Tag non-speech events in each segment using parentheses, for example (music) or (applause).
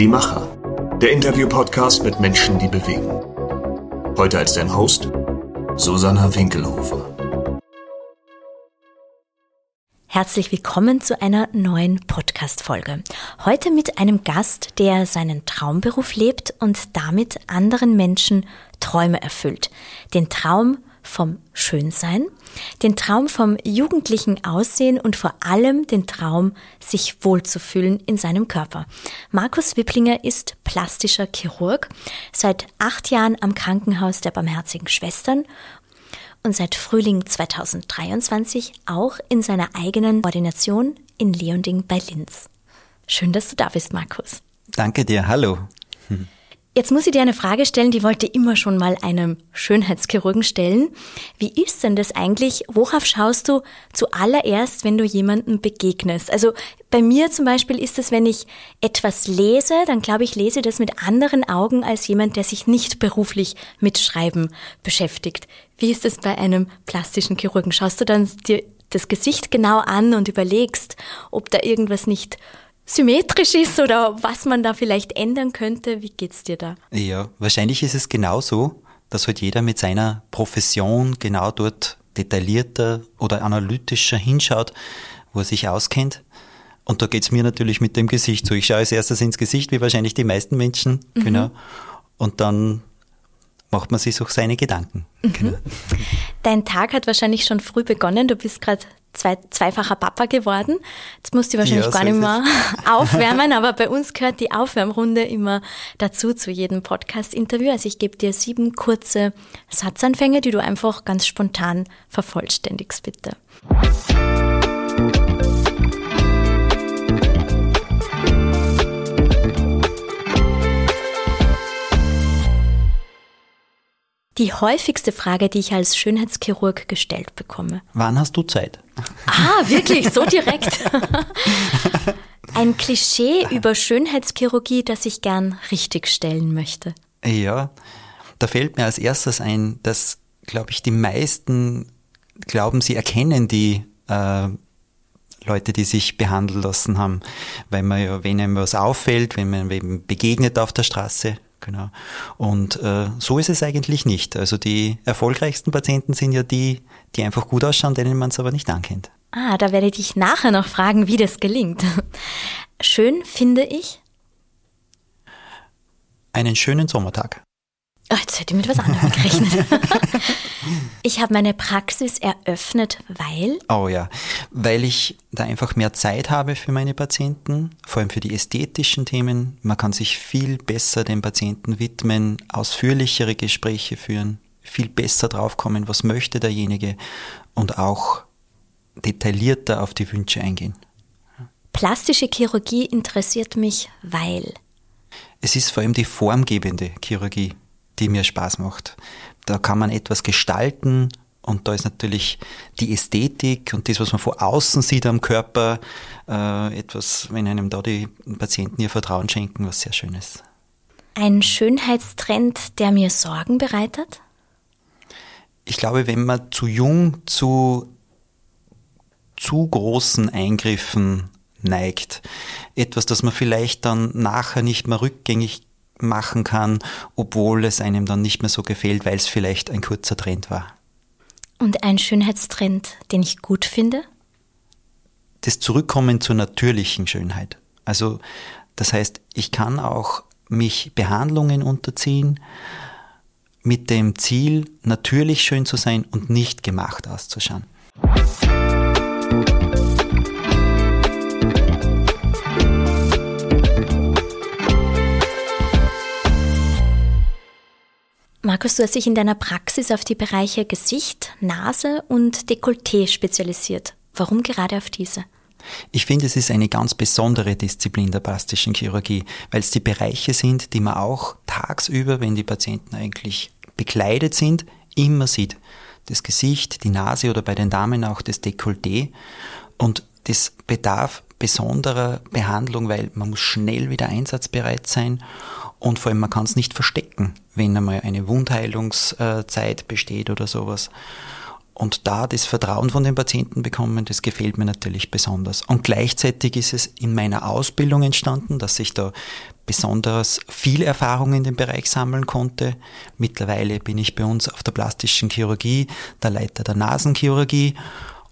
Die Macher. Der Interview-Podcast mit Menschen, die bewegen. Heute als dein Host Susanna Winkelhofer. Herzlich willkommen zu einer neuen Podcast-Folge. Heute mit einem Gast, der seinen Traumberuf lebt und damit anderen Menschen Träume erfüllt. Den Traum vom Schönsein, den Traum vom jugendlichen Aussehen und vor allem den Traum, sich wohlzufühlen in seinem Körper. Markus Wipplinger ist plastischer Chirurg, seit acht Jahren am Krankenhaus der Barmherzigen Schwestern und seit Frühling 2023 auch in seiner eigenen Ordination in Leonding bei Linz. Schön, dass du da bist, Markus. Danke dir, hallo. Hm. (laughs) Jetzt muss ich dir eine Frage stellen, die wollte immer schon mal einem Schönheitschirurgen stellen. Wie ist denn das eigentlich? Worauf schaust du zuallererst, wenn du jemandem begegnest? Also bei mir zum Beispiel ist es, wenn ich etwas lese, dann glaube ich, lese das mit anderen Augen als jemand, der sich nicht beruflich mit Schreiben beschäftigt. Wie ist es bei einem plastischen Chirurgen? Schaust du dann dir das Gesicht genau an und überlegst, ob da irgendwas nicht symmetrisch ist oder was man da vielleicht ändern könnte. Wie geht's dir da? Ja, wahrscheinlich ist es genauso, dass halt jeder mit seiner Profession genau dort detaillierter oder analytischer hinschaut, wo er sich auskennt. Und da geht's mir natürlich mit dem Gesicht so. Ich schaue als erstes ins Gesicht, wie wahrscheinlich die meisten Menschen. Mhm. Genau. Und dann macht man sich auch seine Gedanken. Mhm. Genau. Dein Tag hat wahrscheinlich schon früh begonnen. Du bist gerade zwei, zweifacher Papa geworden. Jetzt musst du wahrscheinlich ja, gar nicht mehr (laughs) aufwärmen, aber bei uns gehört die Aufwärmrunde immer dazu zu jedem Podcast-Interview. Also ich gebe dir sieben kurze Satzanfänge, die du einfach ganz spontan vervollständigst, bitte. Die häufigste Frage, die ich als Schönheitschirurg gestellt bekomme. Wann hast du Zeit? Ah, wirklich, so direkt. (laughs) Ein Klischee über Schönheitschirurgie, das ich gern richtigstellen möchte. Ja, da fällt mir als erstes ein, dass, glaube ich, die meisten glauben, sie erkennen die äh, Leute, die sich behandeln lassen haben, weil man ja, wenn einem was auffällt, wenn man eben begegnet auf der Straße, Genau. Und äh, so ist es eigentlich nicht. Also die erfolgreichsten Patienten sind ja die, die einfach gut ausschauen, denen man es aber nicht ankennt. Ah, da werde ich dich nachher noch fragen, wie das gelingt. Schön finde ich? Einen schönen Sommertag. Oh, jetzt hätte ich mit was anderem gerechnet. (laughs) ich habe meine Praxis eröffnet, weil? Oh ja, weil ich da einfach mehr Zeit habe für meine Patienten, vor allem für die ästhetischen Themen. Man kann sich viel besser den Patienten widmen, ausführlichere Gespräche führen, viel besser draufkommen, was möchte derjenige und auch detaillierter auf die Wünsche eingehen. Plastische Chirurgie interessiert mich, weil? Es ist vor allem die formgebende Chirurgie die mir Spaß macht. Da kann man etwas gestalten und da ist natürlich die Ästhetik und das, was man von außen sieht am Körper, äh, etwas, wenn einem da die Patienten ihr Vertrauen schenken, was sehr schön ist. Ein Schönheitstrend, der mir Sorgen bereitet? Ich glaube, wenn man zu jung zu zu großen Eingriffen neigt, etwas, das man vielleicht dann nachher nicht mehr rückgängig machen kann, obwohl es einem dann nicht mehr so gefällt, weil es vielleicht ein kurzer Trend war. Und ein Schönheitstrend, den ich gut finde? Das Zurückkommen zur natürlichen Schönheit. Also das heißt, ich kann auch mich Behandlungen unterziehen mit dem Ziel, natürlich schön zu sein und nicht gemacht auszuschauen. Markus, du hast dich in deiner Praxis auf die Bereiche Gesicht, Nase und Dekolleté spezialisiert. Warum gerade auf diese? Ich finde, es ist eine ganz besondere Disziplin der plastischen Chirurgie, weil es die Bereiche sind, die man auch tagsüber, wenn die Patienten eigentlich bekleidet sind, immer sieht. Das Gesicht, die Nase oder bei den Damen auch das Dekolleté. Und das bedarf besonderer Behandlung, weil man muss schnell wieder einsatzbereit sein und vor allem man kann es nicht verstecken, wenn einmal eine Wundheilungszeit besteht oder sowas. und da das Vertrauen von den Patienten bekommen, das gefällt mir natürlich besonders. Und gleichzeitig ist es in meiner Ausbildung entstanden, dass ich da besonders viel Erfahrung in dem Bereich sammeln konnte. Mittlerweile bin ich bei uns auf der plastischen Chirurgie der Leiter der Nasenchirurgie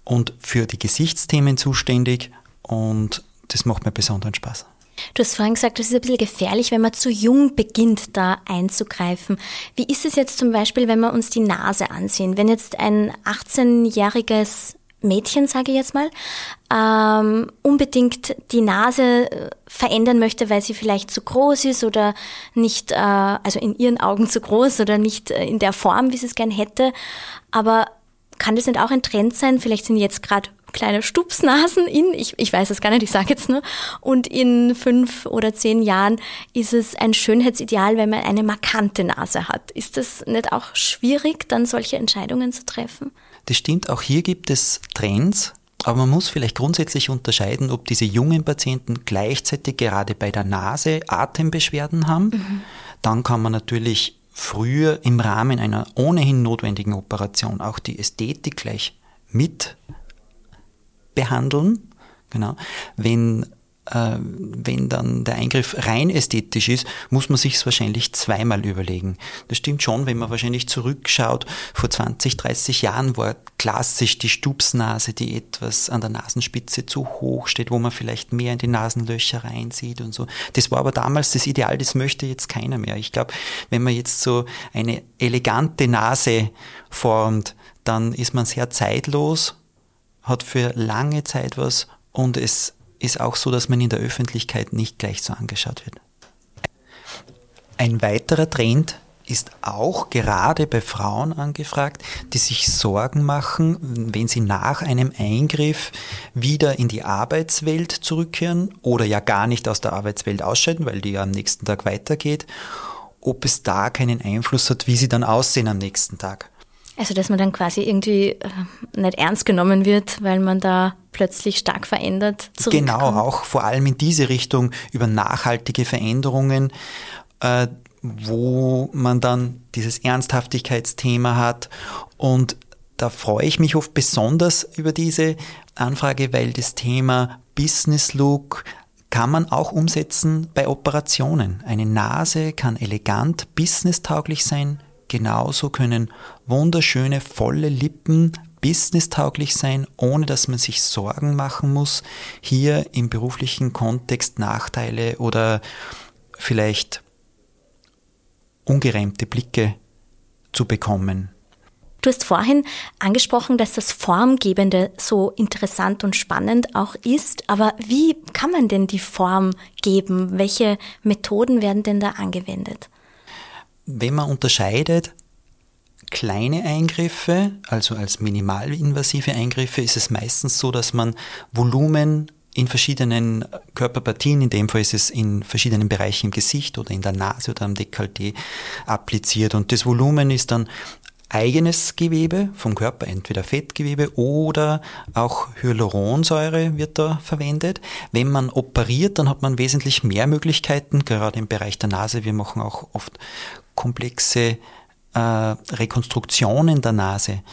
und für die Gesichtsthemen zuständig und das macht mir besonderen Spaß. Du hast vorhin gesagt, es ist ein bisschen gefährlich, wenn man zu jung beginnt, da einzugreifen. Wie ist es jetzt zum Beispiel, wenn wir uns die Nase ansehen? Wenn jetzt ein 18-jähriges Mädchen, sage ich jetzt mal, ähm, unbedingt die Nase äh, verändern möchte, weil sie vielleicht zu groß ist oder nicht, äh, also in ihren Augen zu groß oder nicht äh, in der Form, wie sie es gern hätte. Aber kann das nicht auch ein Trend sein? Vielleicht sind jetzt gerade kleine Stupsnasen in, ich, ich weiß es gar nicht, ich sage jetzt nur, und in fünf oder zehn Jahren ist es ein Schönheitsideal, wenn man eine markante Nase hat. Ist das nicht auch schwierig, dann solche Entscheidungen zu treffen? Das stimmt, auch hier gibt es Trends, aber man muss vielleicht grundsätzlich unterscheiden, ob diese jungen Patienten gleichzeitig gerade bei der Nase Atembeschwerden haben. Mhm. Dann kann man natürlich früher im Rahmen einer ohnehin notwendigen Operation auch die Ästhetik gleich mit behandeln. Genau. Wenn, äh, wenn dann der Eingriff rein ästhetisch ist, muss man sich es wahrscheinlich zweimal überlegen. Das stimmt schon, wenn man wahrscheinlich zurückschaut, vor 20, 30 Jahren war klassisch die Stupsnase, die etwas an der Nasenspitze zu hoch steht, wo man vielleicht mehr in die Nasenlöcher reinsieht und so. Das war aber damals das Ideal, das möchte jetzt keiner mehr. Ich glaube, wenn man jetzt so eine elegante Nase formt, dann ist man sehr zeitlos hat für lange Zeit was und es ist auch so, dass man in der Öffentlichkeit nicht gleich so angeschaut wird. Ein weiterer Trend ist auch gerade bei Frauen angefragt, die sich Sorgen machen, wenn sie nach einem Eingriff wieder in die Arbeitswelt zurückkehren oder ja gar nicht aus der Arbeitswelt ausscheiden, weil die ja am nächsten Tag weitergeht, ob es da keinen Einfluss hat, wie sie dann aussehen am nächsten Tag. Also, dass man dann quasi irgendwie äh, nicht ernst genommen wird, weil man da plötzlich stark verändert. Genau, auch vor allem in diese Richtung über nachhaltige Veränderungen, äh, wo man dann dieses Ernsthaftigkeitsthema hat. Und da freue ich mich oft besonders über diese Anfrage, weil das Thema Business Look, kann man auch umsetzen bei Operationen. Eine Nase kann elegant businesstauglich sein, Genauso können wunderschöne, volle Lippen businesstauglich sein, ohne dass man sich Sorgen machen muss, hier im beruflichen Kontext Nachteile oder vielleicht ungereimte Blicke zu bekommen. Du hast vorhin angesprochen, dass das Formgebende so interessant und spannend auch ist. Aber wie kann man denn die Form geben? Welche Methoden werden denn da angewendet? Wenn man unterscheidet, kleine Eingriffe, also als minimalinvasive Eingriffe, ist es meistens so, dass man Volumen in verschiedenen Körperpartien, in dem Fall ist es in verschiedenen Bereichen im Gesicht oder in der Nase oder am Dekolleté appliziert. Und das Volumen ist dann eigenes Gewebe vom Körper, entweder Fettgewebe oder auch Hyaluronsäure wird da verwendet. Wenn man operiert, dann hat man wesentlich mehr Möglichkeiten, gerade im Bereich der Nase. Wir machen auch oft komplexe äh, Rekonstruktionen der Nase.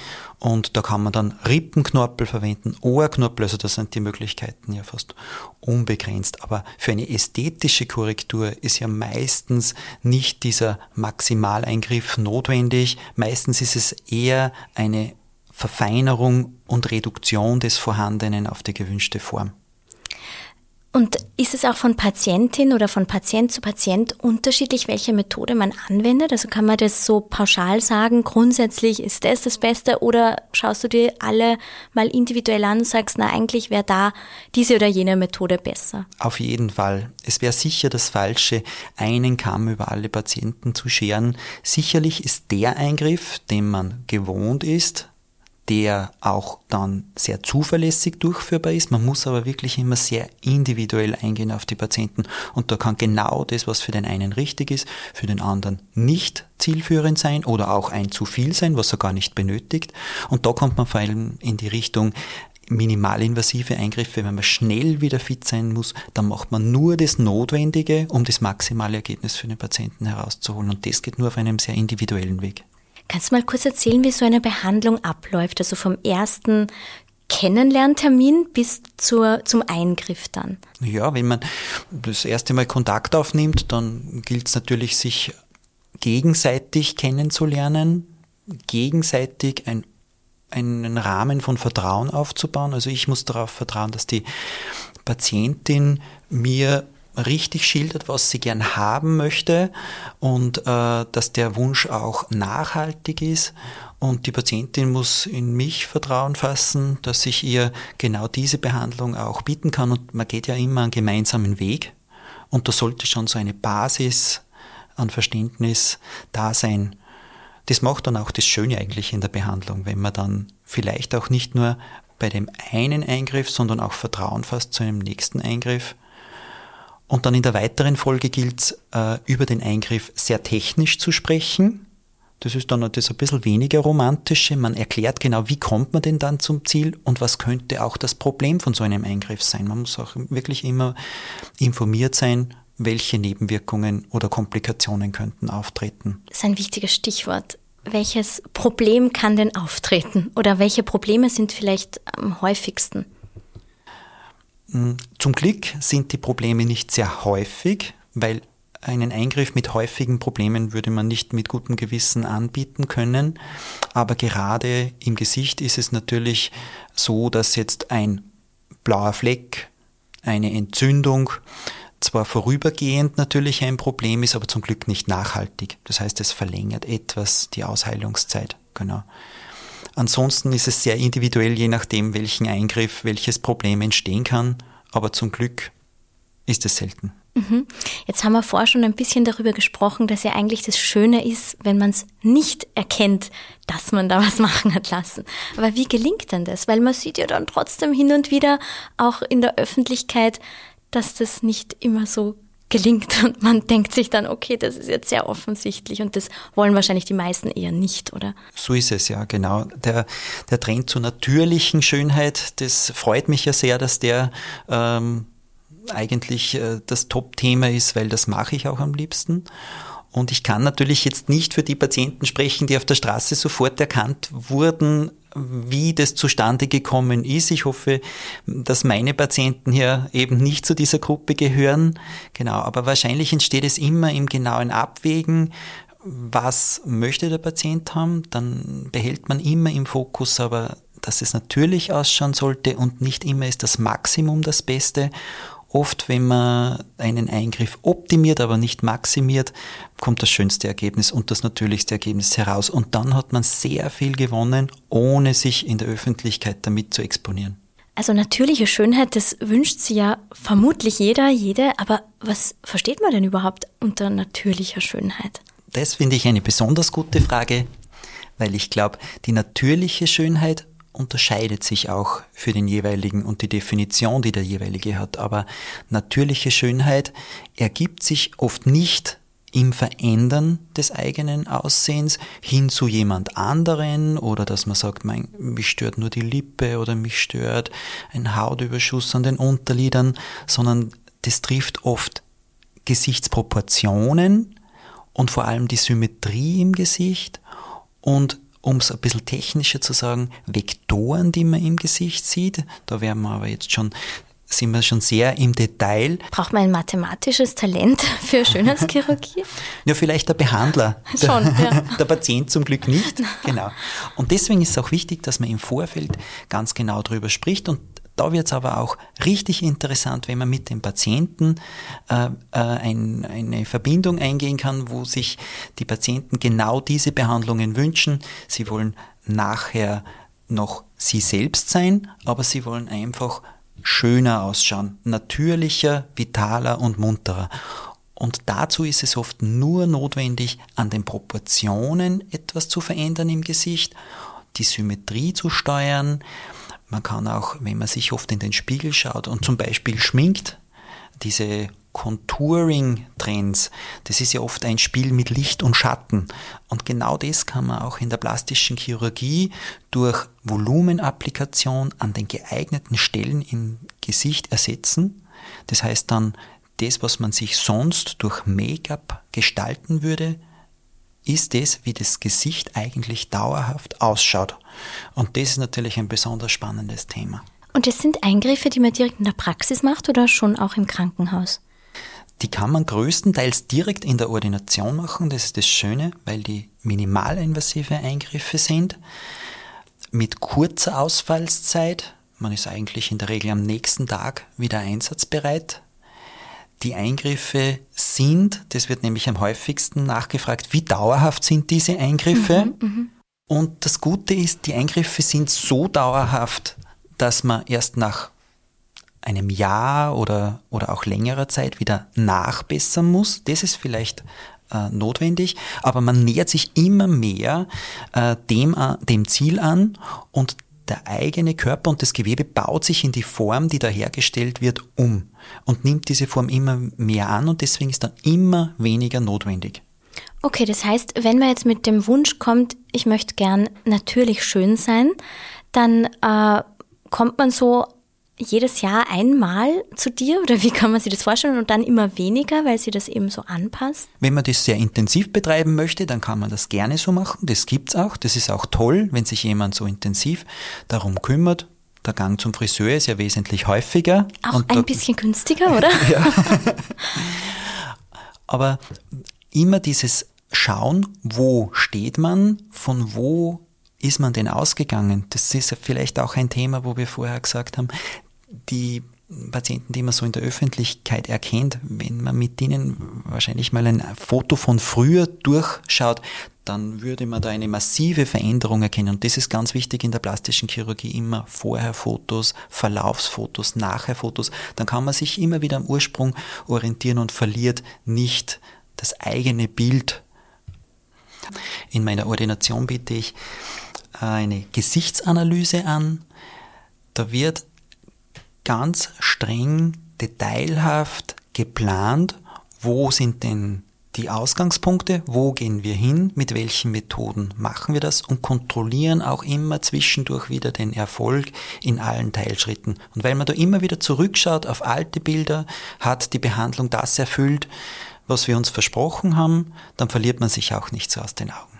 Und da kann man dann Rippenknorpel verwenden, Ohrknorpel, also das sind die Möglichkeiten ja fast unbegrenzt. Aber für eine ästhetische Korrektur ist ja meistens nicht dieser Maximaleingriff notwendig. Meistens ist es eher eine Verfeinerung und Reduktion des Vorhandenen auf die gewünschte Form. Und ist es auch von Patientin oder von Patient zu Patient unterschiedlich, welche Methode man anwendet? Also kann man das so pauschal sagen, grundsätzlich ist das das Beste oder schaust du dir alle mal individuell an und sagst, na eigentlich wäre da diese oder jene Methode besser? Auf jeden Fall. Es wäre sicher das Falsche, einen Kamm über alle Patienten zu scheren. Sicherlich ist der Eingriff, den man gewohnt ist, der auch dann sehr zuverlässig durchführbar ist. Man muss aber wirklich immer sehr individuell eingehen auf die Patienten und da kann genau das, was für den einen richtig ist, für den anderen nicht zielführend sein oder auch ein zu viel sein, was er gar nicht benötigt. Und da kommt man vor allem in die Richtung minimalinvasive Eingriffe, wenn man schnell wieder fit sein muss, dann macht man nur das Notwendige, um das maximale Ergebnis für den Patienten herauszuholen. Und das geht nur auf einem sehr individuellen Weg. Kannst du mal kurz erzählen, wie so eine Behandlung abläuft? Also vom ersten Kennenlerntermin bis zur, zum Eingriff dann? Ja, wenn man das erste Mal Kontakt aufnimmt, dann gilt es natürlich, sich gegenseitig kennenzulernen, gegenseitig ein, einen Rahmen von Vertrauen aufzubauen. Also ich muss darauf vertrauen, dass die Patientin mir richtig schildert, was sie gern haben möchte und äh, dass der Wunsch auch nachhaltig ist. Und die Patientin muss in mich Vertrauen fassen, dass ich ihr genau diese Behandlung auch bieten kann. Und man geht ja immer einen gemeinsamen Weg. Und da sollte schon so eine Basis an Verständnis da sein. Das macht dann auch das Schöne eigentlich in der Behandlung, wenn man dann vielleicht auch nicht nur bei dem einen Eingriff, sondern auch Vertrauen fasst zu einem nächsten Eingriff und dann in der weiteren Folge gilt es, äh, über den Eingriff sehr technisch zu sprechen. Das ist dann das ein bisschen weniger romantische. Man erklärt genau, wie kommt man denn dann zum Ziel und was könnte auch das Problem von so einem Eingriff sein. Man muss auch wirklich immer informiert sein, welche Nebenwirkungen oder Komplikationen könnten auftreten. Das ist ein wichtiges Stichwort. Welches Problem kann denn auftreten oder welche Probleme sind vielleicht am häufigsten? Hm, zum Glück sind die Probleme nicht sehr häufig, weil einen Eingriff mit häufigen Problemen würde man nicht mit gutem Gewissen anbieten können. Aber gerade im Gesicht ist es natürlich so, dass jetzt ein blauer Fleck, eine Entzündung, zwar vorübergehend natürlich ein Problem ist, aber zum Glück nicht nachhaltig. Das heißt, es verlängert etwas die Ausheilungszeit. Genau. Ansonsten ist es sehr individuell, je nachdem, welchen Eingriff, welches Problem entstehen kann. Aber zum Glück ist es selten. Mhm. Jetzt haben wir vorher schon ein bisschen darüber gesprochen, dass ja eigentlich das Schöne ist, wenn man es nicht erkennt, dass man da was (laughs) machen hat lassen. Aber wie gelingt denn das? Weil man sieht ja dann trotzdem hin und wieder auch in der Öffentlichkeit, dass das nicht immer so gelingt (laughs) und man denkt sich dann, okay, das ist jetzt sehr offensichtlich und das wollen wahrscheinlich die meisten eher nicht, oder? So ist es ja, genau. Der, der Trend zur natürlichen Schönheit, das freut mich ja sehr, dass der ähm, eigentlich äh, das Top-Thema ist, weil das mache ich auch am liebsten. Und ich kann natürlich jetzt nicht für die Patienten sprechen, die auf der Straße sofort erkannt wurden, wie das zustande gekommen ist. Ich hoffe, dass meine Patienten hier eben nicht zu dieser Gruppe gehören. Genau, aber wahrscheinlich entsteht es immer im genauen Abwägen. Was möchte der Patient haben? Dann behält man immer im Fokus, aber dass es natürlich ausschauen sollte und nicht immer ist das Maximum das Beste. Oft, wenn man einen Eingriff optimiert, aber nicht maximiert, kommt das schönste Ergebnis und das natürlichste Ergebnis heraus. Und dann hat man sehr viel gewonnen, ohne sich in der Öffentlichkeit damit zu exponieren. Also natürliche Schönheit, das wünscht sich ja vermutlich jeder, jede, aber was versteht man denn überhaupt unter natürlicher Schönheit? Das finde ich eine besonders gute Frage, weil ich glaube, die natürliche Schönheit unterscheidet sich auch für den jeweiligen und die Definition, die der jeweilige hat. Aber natürliche Schönheit ergibt sich oft nicht im Verändern des eigenen Aussehens hin zu jemand anderen oder dass man sagt, mein, mich stört nur die Lippe oder mich stört ein Hautüberschuss an den Unterlidern, sondern das trifft oft Gesichtsproportionen und vor allem die Symmetrie im Gesicht und um es ein bisschen technischer zu sagen, Vektoren, die man im Gesicht sieht. Da wären wir aber jetzt schon sind wir schon sehr im Detail. Braucht man ein mathematisches Talent für Schönheitschirurgie? (laughs) ja, vielleicht der Behandler. (laughs) Schon, ja. (laughs) Der Patient zum Glück nicht. Genau. Und deswegen ist es auch wichtig, dass man im Vorfeld ganz genau darüber spricht und da wird es aber auch richtig interessant, wenn man mit dem Patienten äh, äh, ein, eine Verbindung eingehen kann, wo sich die Patienten genau diese Behandlungen wünschen. Sie wollen nachher noch sie selbst sein, aber sie wollen einfach schöner ausschauen, natürlicher, vitaler und munterer. Und dazu ist es oft nur notwendig, an den Proportionen etwas zu verändern im Gesicht, die Symmetrie zu steuern, man kann auch, wenn man sich oft in den Spiegel schaut und zum Beispiel schminkt, diese Contouring-Trends, das ist ja oft ein Spiel mit Licht und Schatten. Und genau das kann man auch in der plastischen Chirurgie durch Volumenapplikation an den geeigneten Stellen im Gesicht ersetzen. Das heißt dann, das, was man sich sonst durch Make-up gestalten würde, ist es, wie das Gesicht eigentlich dauerhaft ausschaut. Und das ist natürlich ein besonders spannendes Thema. Und das sind Eingriffe, die man direkt in der Praxis macht oder schon auch im Krankenhaus? Die kann man größtenteils direkt in der Ordination machen. Das ist das Schöne, weil die minimalinvasive Eingriffe sind. Mit kurzer Ausfallszeit. Man ist eigentlich in der Regel am nächsten Tag wieder einsatzbereit. Die Eingriffe sind, das wird nämlich am häufigsten nachgefragt, wie dauerhaft sind diese Eingriffe? Mhm, mhm. Und das Gute ist, die Eingriffe sind so dauerhaft, dass man erst nach einem Jahr oder, oder auch längerer Zeit wieder nachbessern muss. Das ist vielleicht äh, notwendig, aber man nähert sich immer mehr äh, dem, äh, dem Ziel an und der eigene Körper und das Gewebe baut sich in die Form, die da hergestellt wird, um und nimmt diese Form immer mehr an und deswegen ist dann immer weniger notwendig. Okay, das heißt, wenn man jetzt mit dem Wunsch kommt, ich möchte gern natürlich schön sein, dann äh, kommt man so jedes Jahr einmal zu dir oder wie kann man sich das vorstellen und dann immer weniger, weil sie das eben so anpasst? Wenn man das sehr intensiv betreiben möchte, dann kann man das gerne so machen. Das gibt's auch. Das ist auch toll, wenn sich jemand so intensiv darum kümmert. Der Gang zum Friseur ist ja wesentlich häufiger. Auch ein bisschen günstiger, (laughs) oder? ja. Aber immer dieses Schauen, wo steht man, von wo ist man denn ausgegangen? Das ist vielleicht auch ein Thema, wo wir vorher gesagt haben, die Patienten, die man so in der Öffentlichkeit erkennt, wenn man mit denen wahrscheinlich mal ein Foto von früher durchschaut, dann würde man da eine massive Veränderung erkennen. Und das ist ganz wichtig in der plastischen Chirurgie, immer vorher Fotos, Verlaufsfotos, nachher Fotos. Dann kann man sich immer wieder am Ursprung orientieren und verliert nicht das eigene Bild. In meiner Ordination biete ich eine Gesichtsanalyse an. Da wird ganz streng, detailhaft geplant, wo sind denn die Ausgangspunkte, wo gehen wir hin, mit welchen Methoden machen wir das und kontrollieren auch immer zwischendurch wieder den Erfolg in allen Teilschritten. Und weil man da immer wieder zurückschaut auf alte Bilder, hat die Behandlung das erfüllt, was wir uns versprochen haben, dann verliert man sich auch nicht so aus den Augen.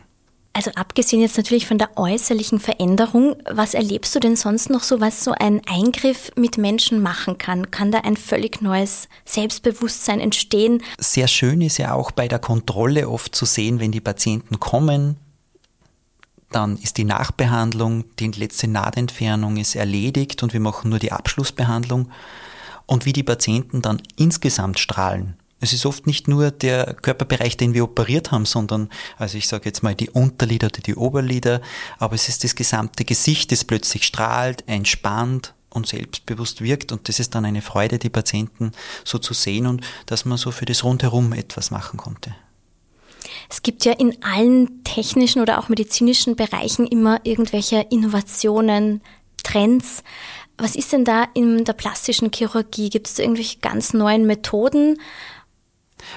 Also abgesehen jetzt natürlich von der äußerlichen Veränderung, was erlebst du denn sonst noch so, was so ein Eingriff mit Menschen machen kann? Kann da ein völlig neues Selbstbewusstsein entstehen? Sehr schön ist ja auch bei der Kontrolle oft zu sehen, wenn die Patienten kommen, dann ist die Nachbehandlung, die letzte Nahtentfernung ist erledigt und wir machen nur die Abschlussbehandlung und wie die Patienten dann insgesamt strahlen. Es ist oft nicht nur der Körperbereich, den wir operiert haben, sondern, also ich sage jetzt mal die Unterlider oder die Oberlider, aber es ist das gesamte Gesicht, das plötzlich strahlt, entspannt und selbstbewusst wirkt und das ist dann eine Freude, die Patienten so zu sehen und dass man so für das Rundherum etwas machen konnte. Es gibt ja in allen technischen oder auch medizinischen Bereichen immer irgendwelche Innovationen, Trends. Was ist denn da in der plastischen Chirurgie? Gibt es irgendwelche ganz neuen Methoden?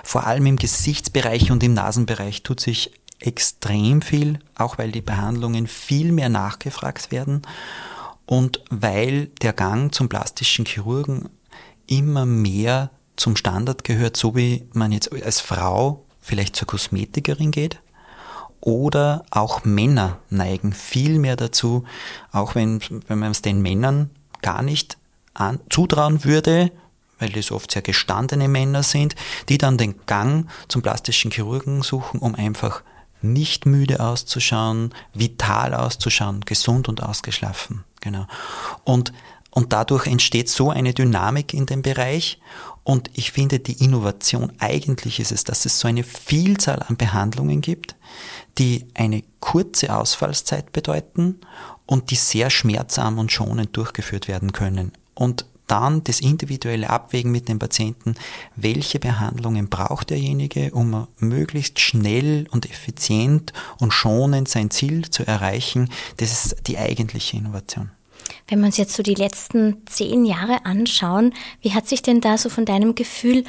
Vor allem im Gesichtsbereich und im Nasenbereich tut sich extrem viel, auch weil die Behandlungen viel mehr nachgefragt werden und weil der Gang zum plastischen Chirurgen immer mehr zum Standard gehört, so wie man jetzt als Frau vielleicht zur Kosmetikerin geht. Oder auch Männer neigen viel mehr dazu, auch wenn, wenn man es den Männern gar nicht an, zutrauen würde, weil das oft sehr gestandene Männer sind, die dann den Gang zum plastischen Chirurgen suchen, um einfach nicht müde auszuschauen, vital auszuschauen, gesund und ausgeschlafen. Genau. Und, und dadurch entsteht so eine Dynamik in dem Bereich. Und ich finde, die Innovation eigentlich ist es, dass es so eine Vielzahl an Behandlungen gibt, die eine kurze Ausfallszeit bedeuten und die sehr schmerzarm und schonend durchgeführt werden können. Und dann das individuelle Abwägen mit dem Patienten, welche Behandlungen braucht derjenige, um möglichst schnell und effizient und schonend sein Ziel zu erreichen. Das ist die eigentliche Innovation. Wenn wir uns jetzt so die letzten zehn Jahre anschauen, wie hat sich denn da so von deinem Gefühl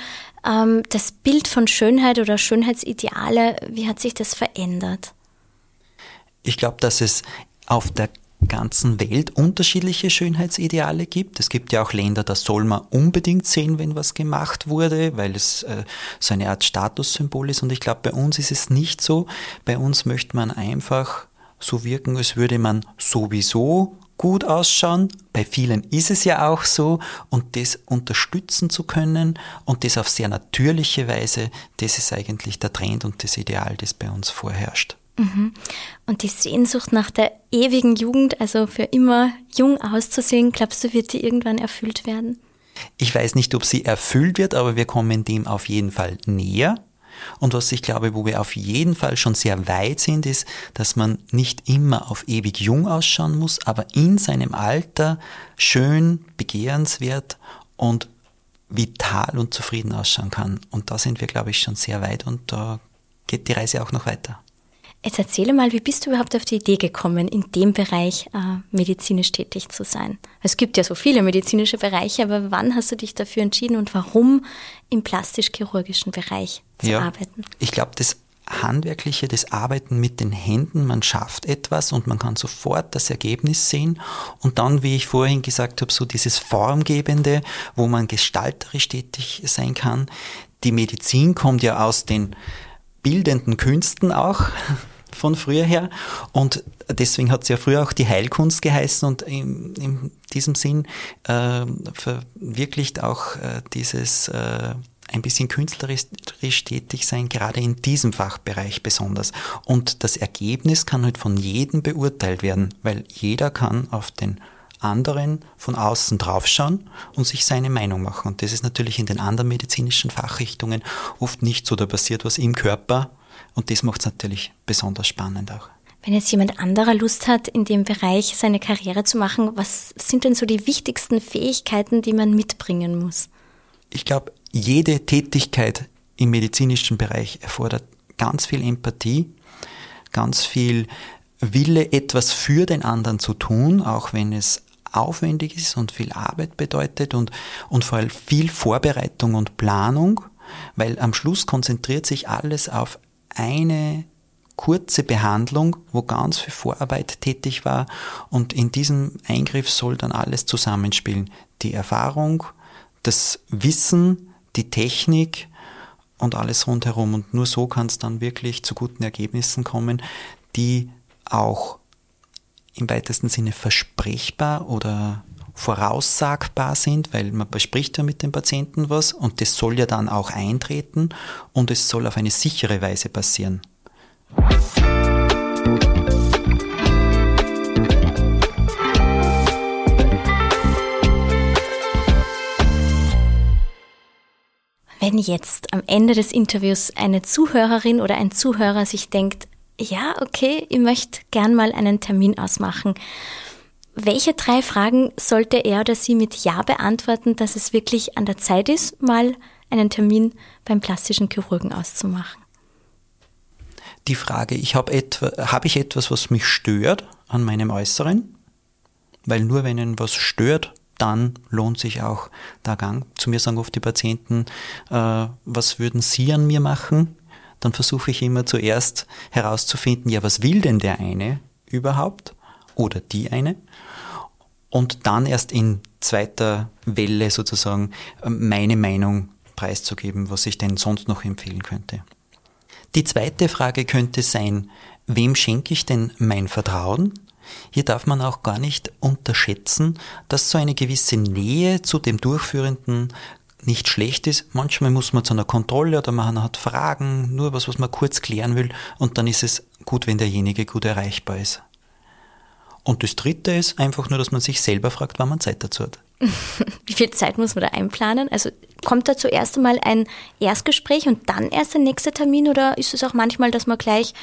ähm, das Bild von Schönheit oder Schönheitsideale, wie hat sich das verändert? Ich glaube, dass es auf der ganzen Welt unterschiedliche Schönheitsideale gibt. Es gibt ja auch Länder, da soll man unbedingt sehen, wenn was gemacht wurde, weil es äh, so eine Art Statussymbol ist. Und ich glaube, bei uns ist es nicht so. Bei uns möchte man einfach so wirken, als würde man sowieso gut ausschauen. Bei vielen ist es ja auch so. Und das unterstützen zu können und das auf sehr natürliche Weise, das ist eigentlich der Trend und das Ideal, das bei uns vorherrscht. Mhm. Und die Sehnsucht nach der ewigen Jugend, also für immer jung auszusehen, glaubst du, wird die irgendwann erfüllt werden? Ich weiß nicht, ob sie erfüllt wird, aber wir kommen dem auf jeden Fall näher. Und was ich glaube, wo wir auf jeden Fall schon sehr weit sind, ist, dass man nicht immer auf ewig jung ausschauen muss, aber in seinem Alter schön, begehrenswert und vital und zufrieden ausschauen kann. Und da sind wir, glaube ich, schon sehr weit und da geht die Reise auch noch weiter. Jetzt erzähle mal, wie bist du überhaupt auf die Idee gekommen, in dem Bereich äh, medizinisch tätig zu sein? Es gibt ja so viele medizinische Bereiche, aber wann hast du dich dafür entschieden und warum im plastisch-chirurgischen Bereich zu ja, arbeiten? Ich glaube, das Handwerkliche, das Arbeiten mit den Händen, man schafft etwas und man kann sofort das Ergebnis sehen. Und dann, wie ich vorhin gesagt habe, so dieses Formgebende, wo man gestalterisch tätig sein kann. Die Medizin kommt ja aus den bildenden Künsten auch von früher her. Und deswegen hat es ja früher auch die Heilkunst geheißen und in, in diesem Sinn äh, verwirklicht auch äh, dieses äh, ein bisschen künstlerisch tätig sein, gerade in diesem Fachbereich besonders. Und das Ergebnis kann halt von jedem beurteilt werden, weil jeder kann auf den anderen von außen draufschauen und sich seine Meinung machen. Und das ist natürlich in den anderen medizinischen Fachrichtungen oft nicht so. Da passiert was im Körper und das macht es natürlich besonders spannend auch. Wenn jetzt jemand anderer Lust hat, in dem Bereich seine Karriere zu machen, was sind denn so die wichtigsten Fähigkeiten, die man mitbringen muss? Ich glaube, jede Tätigkeit im medizinischen Bereich erfordert ganz viel Empathie, ganz viel Wille, etwas für den anderen zu tun, auch wenn es aufwendig ist und viel Arbeit bedeutet und, und vor allem viel Vorbereitung und Planung, weil am Schluss konzentriert sich alles auf eine kurze Behandlung, wo ganz viel Vorarbeit tätig war und in diesem Eingriff soll dann alles zusammenspielen. Die Erfahrung, das Wissen, die Technik und alles rundherum und nur so kann es dann wirklich zu guten Ergebnissen kommen, die auch im weitesten Sinne versprechbar oder voraussagbar sind, weil man bespricht ja mit dem Patienten was und das soll ja dann auch eintreten und es soll auf eine sichere Weise passieren. Wenn jetzt am Ende des Interviews eine Zuhörerin oder ein Zuhörer sich denkt, ja, okay, ich möchte gern mal einen Termin ausmachen. Welche drei Fragen sollte er oder sie mit Ja beantworten, dass es wirklich an der Zeit ist, mal einen Termin beim plastischen Chirurgen auszumachen? Die Frage, ich habe etwa, habe ich etwas, was mich stört an meinem Äußeren? Weil nur wenn ihn was stört, dann lohnt sich auch der Gang. Zu mir sagen oft die Patienten, äh, was würden Sie an mir machen? Dann versuche ich immer zuerst herauszufinden, ja, was will denn der eine überhaupt oder die eine? Und dann erst in zweiter Welle sozusagen ähm, meine Meinung preiszugeben, was ich denn sonst noch empfehlen könnte. Die zweite Frage könnte sein, wem schenke ich denn mein Vertrauen? Hier darf man auch gar nicht unterschätzen, dass so eine gewisse Nähe zu dem Durchführenden nicht schlecht ist. Manchmal muss man zu einer Kontrolle oder man hat Fragen, nur was, was man kurz klären will und dann ist es gut, wenn derjenige gut erreichbar ist. Und das Dritte ist einfach nur, dass man sich selber fragt, wann man Zeit dazu hat. (laughs) Wie viel Zeit muss man da einplanen? Also kommt da zuerst einmal ein Erstgespräch und dann erst der nächste Termin oder ist es auch manchmal, dass man gleich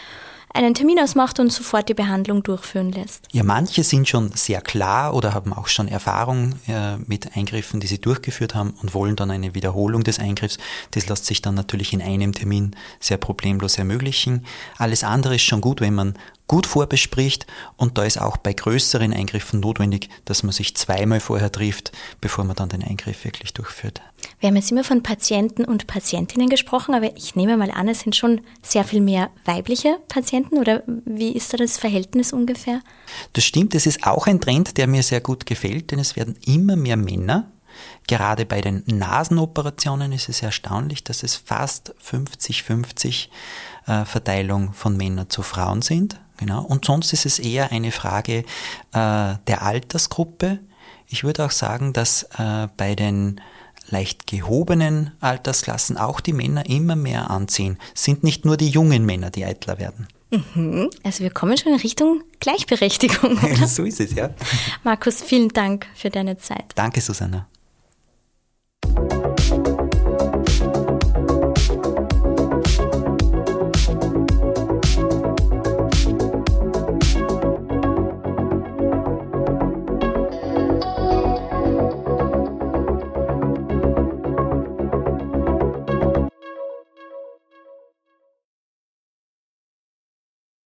einen Termin ausmacht und sofort die Behandlung durchführen lässt? Ja, manche sind schon sehr klar oder haben auch schon Erfahrung äh, mit Eingriffen, die sie durchgeführt haben und wollen dann eine Wiederholung des Eingriffs. Das lässt sich dann natürlich in einem Termin sehr problemlos ermöglichen. Alles andere ist schon gut, wenn man gut vorbespricht und da ist auch bei größeren Eingriffen notwendig, dass man sich zweimal vorher trifft, bevor man dann den Eingriff wirklich durchführt. Wir haben jetzt immer von Patienten und Patientinnen gesprochen, aber ich nehme mal an, es sind schon sehr viel mehr weibliche Patienten oder wie ist da das Verhältnis ungefähr? Das stimmt, es ist auch ein Trend, der mir sehr gut gefällt, denn es werden immer mehr Männer. Gerade bei den Nasenoperationen ist es erstaunlich, dass es fast 50-50 äh, Verteilung von Männern zu Frauen sind. Genau. Und sonst ist es eher eine Frage äh, der Altersgruppe. Ich würde auch sagen, dass äh, bei den leicht gehobenen Altersklassen auch die Männer immer mehr anziehen. Es sind nicht nur die jungen Männer, die eitler werden. Mhm. Also wir kommen schon in Richtung Gleichberechtigung. (laughs) Oder? so ist es, ja. Markus, vielen Dank für deine Zeit. Danke, Susanna.